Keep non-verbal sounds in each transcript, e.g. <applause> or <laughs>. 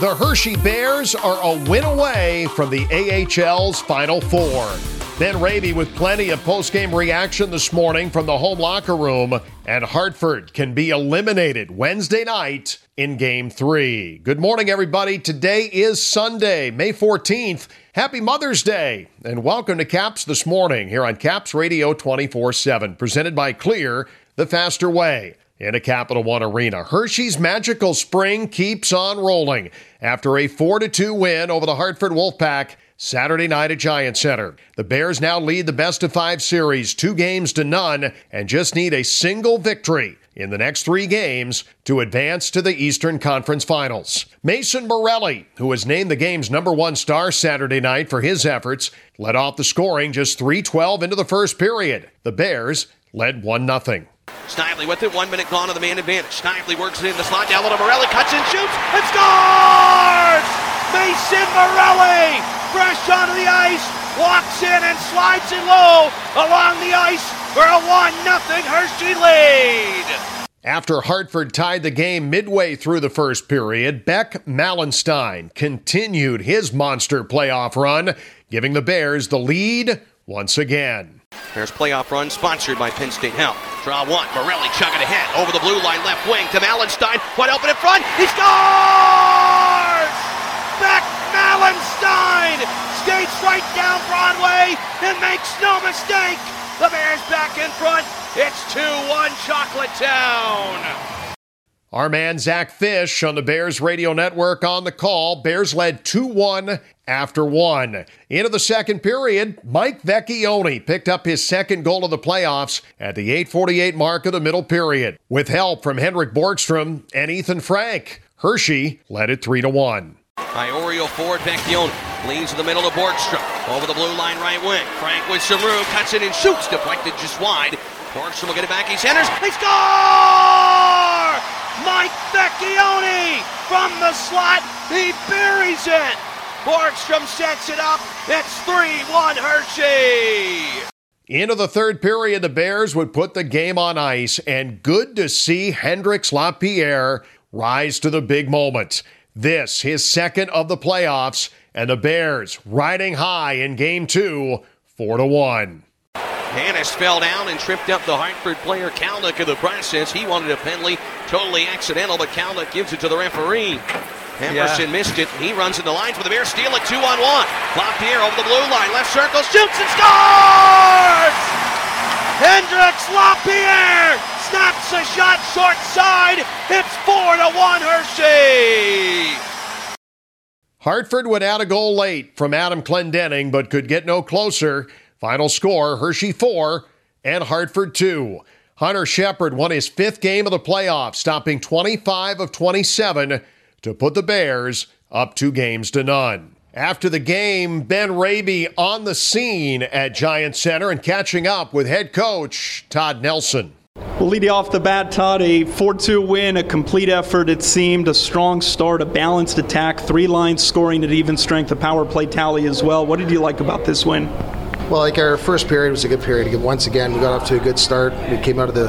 The Hershey Bears are a win away from the AHL's Final Four. Ben Raby with plenty of post-game reaction this morning from the home locker room, and Hartford can be eliminated Wednesday night in Game 3. Good morning, everybody. Today is Sunday, May 14th. Happy Mother's Day, and welcome to Caps This Morning here on Caps Radio 24-7, presented by Clear, the faster way in a Capital One arena. Hershey's magical spring keeps on rolling after a 4 2 win over the Hartford Wolfpack Saturday night at Giant Center. The Bears now lead the best of five series, two games to none, and just need a single victory in the next three games to advance to the Eastern Conference Finals. Mason Morelli, who was named the game's number one star Saturday night for his efforts, led off the scoring just 3-12 into the first period. The Bears led 1 0. Snively with it, one minute gone on the man advantage. Snively works it in the slot down to Morelli, cuts and shoots, and scores! Mason Morelli, fresh onto the ice, walks in and slides it low along the ice for a 1 0 Hershey lead. After Hartford tied the game midway through the first period, Beck Malenstyn continued his monster playoff run, giving the Bears the lead once again. Bears playoff run sponsored by Penn State Health. Draw one. Morelli chugging ahead over the blue line left wing to Malenstyn. Wide open in front. He scores! Beck Malenstyn skates right down Broadway and makes no mistake. The Bears back in front. It's 2-1 Chocolate Town. Our man Zack Fisch on the Bears radio network on the call. Bears led 2 1 after one. Into the second period, Mike Vecchione picked up his second goal of the playoffs at the 848 mark of the middle period. With help from Henrik Borgstrom and Ethan Frank, Hershey led it 3 to 1. Iorio forward, Vecchione leads in the middle to Borgstrom. Over the blue line right wing. Frank with some room, cuts it and shoots, deflected just wide. Borgstrom will get it back, he centers, they score! Mike Vecchione from the slot. He buries it. Borgstrom sets it up. It's 3-1 Hershey. Into the third period, the Bears would put the game on ice, and good to see Hendrix Lapierre rise to the big moment. This, his second of the playoffs, and the Bears riding high in game two, 4 to 1. Hannis fell down and tripped up the Hartford player Kalnick in the process. He wanted a penalty, totally accidental, but Kalnick gives it to the referee. Emerson yeah. missed it. He runs in the line for the Bears. Steal it two on one. Lapierre over the blue line. Left circle. Shoots and scores! Hendrix Lapierre snaps a shot short side. It's four to one Hershey. Hartford would add a goal late from Adam Clendening, but could get no closer. Final score Hershey 4 and Hartford 2. Hunter Shepard won his fifth game of the playoffs, stopping 25 of 27 to put the Bears up two games to none. After the game, Ben Raby on the scene at Giant Center and catching up with head coach Todd Nelson. We'll lead you off the bat, Todd. A 4 2 win, a complete effort, it seemed, a strong start, a balanced attack, three lines scoring at even strength, a power play tally as well. What did you like about this win? Well, like our first period was a good period. Once again, we got off to a good start. We came out of the,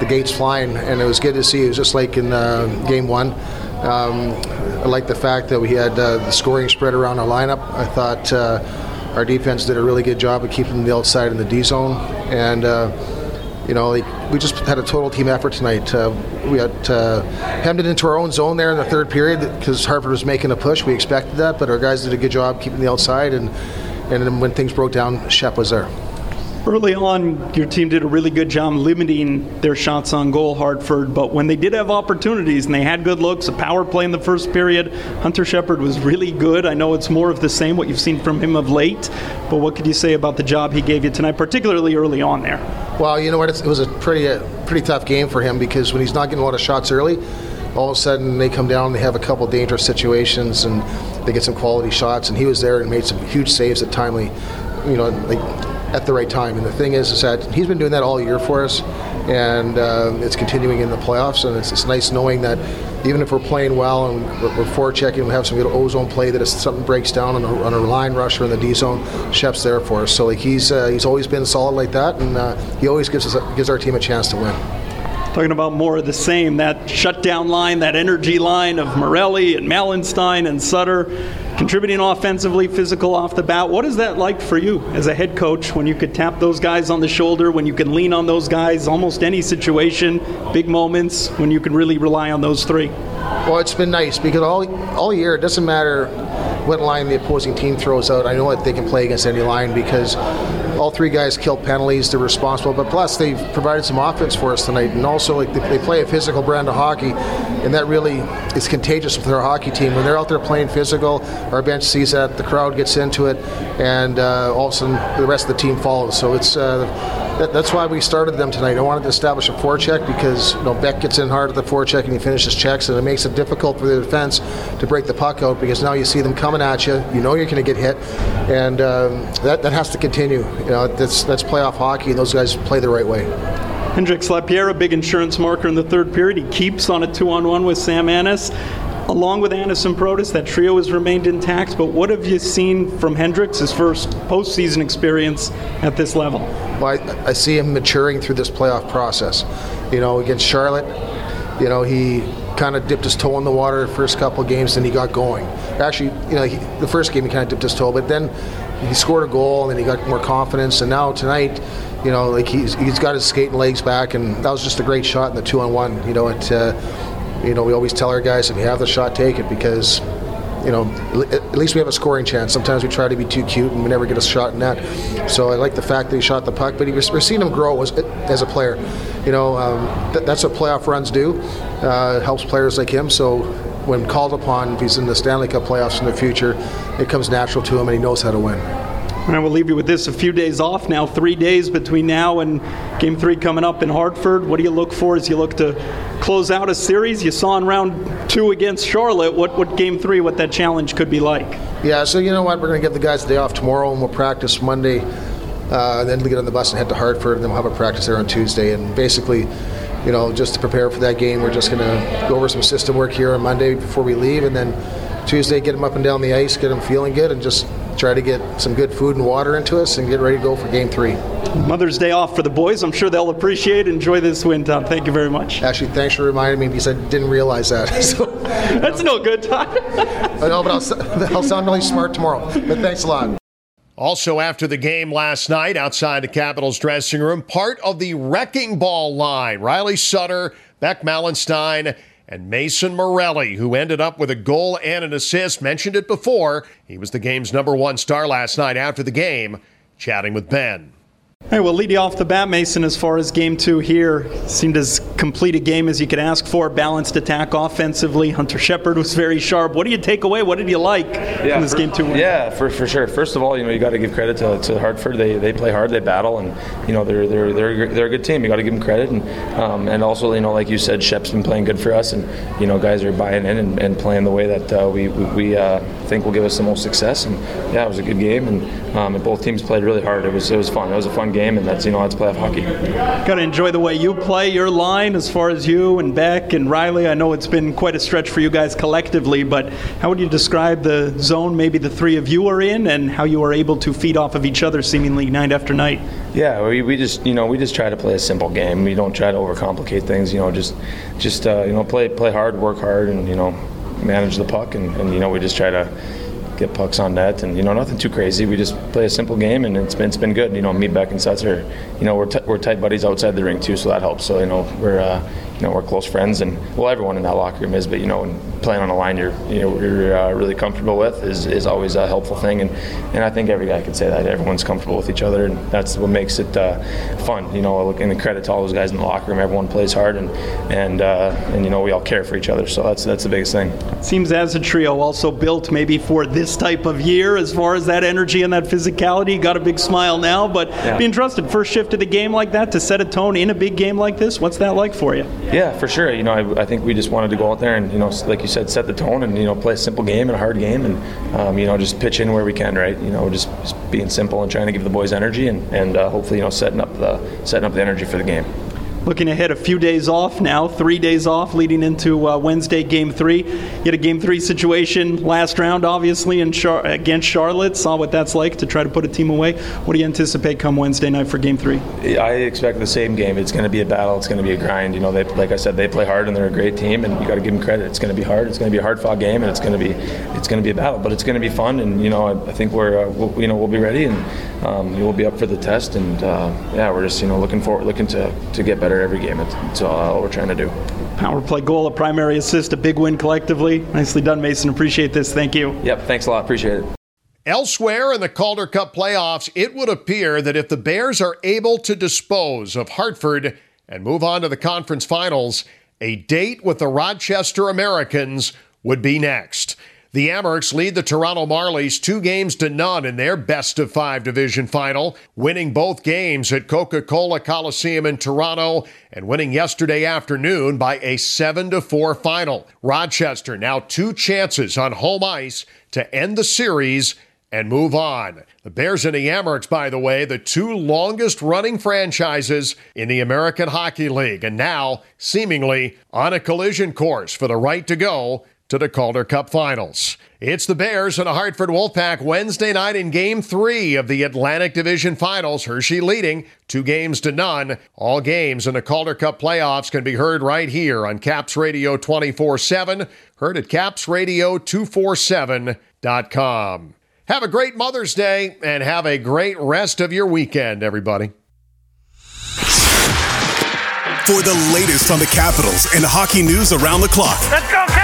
the gates flying, and it was good to see. It was just like in uh, game one. Um, I like the fact that we had uh, the scoring spread around our lineup. I thought uh, our defense did a really good job of keeping the outside in the D zone, and uh, you know, like, we just had a total team effort tonight. Uh, we had uh, hemmed it into our own zone there in the third period because Hartford was making a push. We expected that, but our guys did a good job keeping the outside and and when things broke down, Shep was there. Early on, your team did a really good job limiting their shots on goal, Hartford. But when they did have opportunities and they had good looks, a power play in the first period, Hunter Shepard was really good. I know it's more of the same what you've seen from him of late, but what could you say about the job he gave you tonight, particularly early on there? Well, you know what? It was a pretty, uh, pretty tough game for him because when he's not getting a lot of shots early, all of a sudden they come down, they have a couple dangerous situations, and they get some quality shots. And he was there and made some huge saves at timely, you know, like at the right time. And the thing is, is that he's been doing that all year for us, and uh, it's continuing in the playoffs. And it's, it's nice knowing that even if we're playing well and we're, we're forechecking, we have some good ozone play that if something breaks down on a, on a line rusher in the D zone, Shep's there for us. So like he's uh, he's always been solid like that, and uh, he always gives us a, gives our team a chance to win. Talking about more of the same, that shutdown line, that energy line of Morelli and Malenstyn and Sutter, contributing offensively, physical off the bat. What is that like for you as a head coach when you could tap those guys on the shoulder, when you can lean on those guys, almost any situation, big moments, when you can really rely on those three? Well, it's been nice because all all year it doesn't matter what line the opposing team throws out. I know that they can play against any line because all three guys kill penalties. They're responsible, but plus they've provided some offense for us tonight, and also like they play a physical brand of hockey, and that really is contagious with our hockey team. When they're out there playing physical, our bench sees that, the crowd gets into it, and uh, all of a sudden the rest of the team follows. So it's. Uh, that, that's why we started them tonight. I wanted to establish a forecheck because you know Beck gets in hard at the forecheck and he finishes checks, and it makes it difficult for the defense to break the puck out because now you see them coming at you. You know you're going to get hit, and um, that that has to continue. You know that's that's playoff hockey, and those guys play the right way. Hendrix Lapierre, a big insurance marker in the third period. He keeps on a two-on-one with Sam Anas along with Anderson Protas, that trio has remained intact. But what have you seen from Hendrix, his first postseason experience at this level? Well, I, I see him maturing through this playoff process. You know, against Charlotte, you know, he kind of dipped his toe in the water the first couple of games, and he got going. Actually, you know, he, the first game he kind of dipped his toe, but then he scored a goal, and then he got more confidence. And now tonight, you know, like he's, he's got his skating legs back, and that was just a great shot in the two on one. You know, it. Uh, you know, we always tell our guys if you have the shot, take it because, you know, at least we have a scoring chance. Sometimes we try to be too cute and we never get a shot in that. So I like the fact that he shot the puck, but he we're seeing him grow as, as a player. You know, um, th- that's what playoff runs do. Uh, helps players like him. So when called upon, if he's in the Stanley Cup playoffs in the future, it comes natural to him and he knows how to win. And I will leave you with this a few days off now, three days between now and game three coming up in Hartford. What do you look for as you look to close out a series? You saw in round two against Charlotte what, what game three, what that challenge could be like. Yeah, so you know what? We're going to give the guys a day off tomorrow and we'll practice Monday. Uh, then we get on the bus and head to Hartford, and then we'll have a practice there on Tuesday. And basically, you know, just to prepare for that game, we're just going to go over some system work here on Monday before we leave, and then Tuesday get them up and down the ice, get them feeling good, and just try to get some good food and water into us and get ready to go for game three. Mother's Day off for the boys. I'm sure they'll appreciate Enjoy this win, Todd. Thank you very much. Actually, thanks for reminding me because I didn't realize that. <laughs> so, That's no good, Todd. <laughs> I know, but I'll, I'll sound really smart tomorrow. But thanks a lot. Also, after the game last night outside the Capitals dressing room, part of the wrecking ball line, Riley Sutter, Beck Malenstyn, and Mason Morelli, who ended up with a goal and an assist. Mentioned it before. He was the game's number one star last night after the game, chatting with Ben. Hey, well, lead you off the bat, Mason, as far as game two here. Seemed as complete a game as you could ask for. Balanced attack offensively. Hunter Shepard was very sharp. What do you take away? What did you like yeah, this for, game two win? Yeah, for, for sure. First of all, you know, you got to give credit to, to Hartford. They, they play hard, they battle, and, you know, they're, they're, they're, they're a good team. You got to give them credit. And, um, and also, you know, like you said, Shep's been playing good for us, and, you know, guys are buying in and, and playing the way that uh, we, we, we uh, think will give us the most success. And, yeah, it was a good game, and, um, and both teams played really hard. It was, it was fun. It was a fun game, and that's, you know, that's playoff hockey. Got to enjoy the way you play your line as far as you and Beck and Riley. I know it's been quite a stretch for you guys collectively, but how would you describe the zone maybe the three of you are in and how you are able to feed off of each other seemingly night after night? Yeah, we, we just you know we just try to play a simple game. We don't try to overcomplicate things. You know, just just uh, you know play play hard, work hard, and you know manage the puck, and, and you know we just try to get pucks on net, and you know nothing too crazy. We just play a simple game, and it's been it's been good. You know, me, Beck, and are, you know, we're t- we're tight buddies outside the ring too, so that helps. So you know, we're uh, you know we're close friends, and well, everyone in that locker room is. But you know, playing on a line you're you know you're uh, really comfortable with is, is always a helpful thing, and and I think every guy can say that everyone's comfortable with each other, and that's what makes it uh, fun. You know, look and the credit to all those guys in the locker room. Everyone plays hard, and and uh, and you know we all care for each other. So that's that's the biggest thing. Seems as a trio also built maybe for this type of year as far as that energy and that physicality. Got a big smile now, but yeah. being trusted first shift of the game like that to set a tone in a big game like this, what's that like for you? Yeah, for sure. You know, I, I, think we just wanted to go out there and, you know, like you said, set the tone and, you know, play a simple game and a hard game and, um, you know, just pitch in where we can, right? You know, just, just being simple and trying to give the boys energy and, and uh, hopefully, you know, setting up the setting up the energy for the game looking ahead a few days off now, three days off leading into uh, Wednesday game three. You had a game three situation last round, obviously, in Char- against Charlotte. Saw what that's like to try to put a team away. What do you anticipate come Wednesday night for game three? I expect the same game. It's going to be a battle. It's going to be a grind. You know, they, like I said, they play hard and they're a great team, and you got to give them credit. It's going to be hard. It's going to be a hard fought game, and it's going to be it's going to be a battle. But it's going to be fun, and you know, I, I think we're uh, we'll, you know we'll be ready and um, we'll be up for the test. And uh, yeah, we're just you know looking forward, looking to to get better every game. It's, that's all we're trying to do. Power play goal, a primary assist, a big win collectively. Nicely done, Mason. Appreciate this. Thank you. Yep, thanks a lot. Appreciate it. Elsewhere in the Calder Cup playoffs, it would appear that if the Bears are able to dispose of Hartford and move on to the conference finals, a date with the Rochester Americans would be next. The Amerks lead the Toronto Marlies two games to none in their best of five division final, winning both games at Coca Cola Coliseum in Toronto and winning yesterday afternoon by a 7 to 4 final. Rochester now two chances on home ice to end the series and move on. The Bears and the Amerks, by the way, the two longest running franchises in the American Hockey League, and now seemingly on a collision course for the right to go to the Calder Cup Finals. It's the Bears and the Hartford Wolfpack Wednesday night in Game 3 of the Atlantic Division Finals. Hershey leading two games to none. All games in the Calder Cup playoffs can be heard right here on Caps Radio 24 7, heard at capsradio247.com. Have a great Mother's Day and have a great rest of your weekend, everybody. For the latest on the Capitals and hockey news around the clock. Let's go, Caps!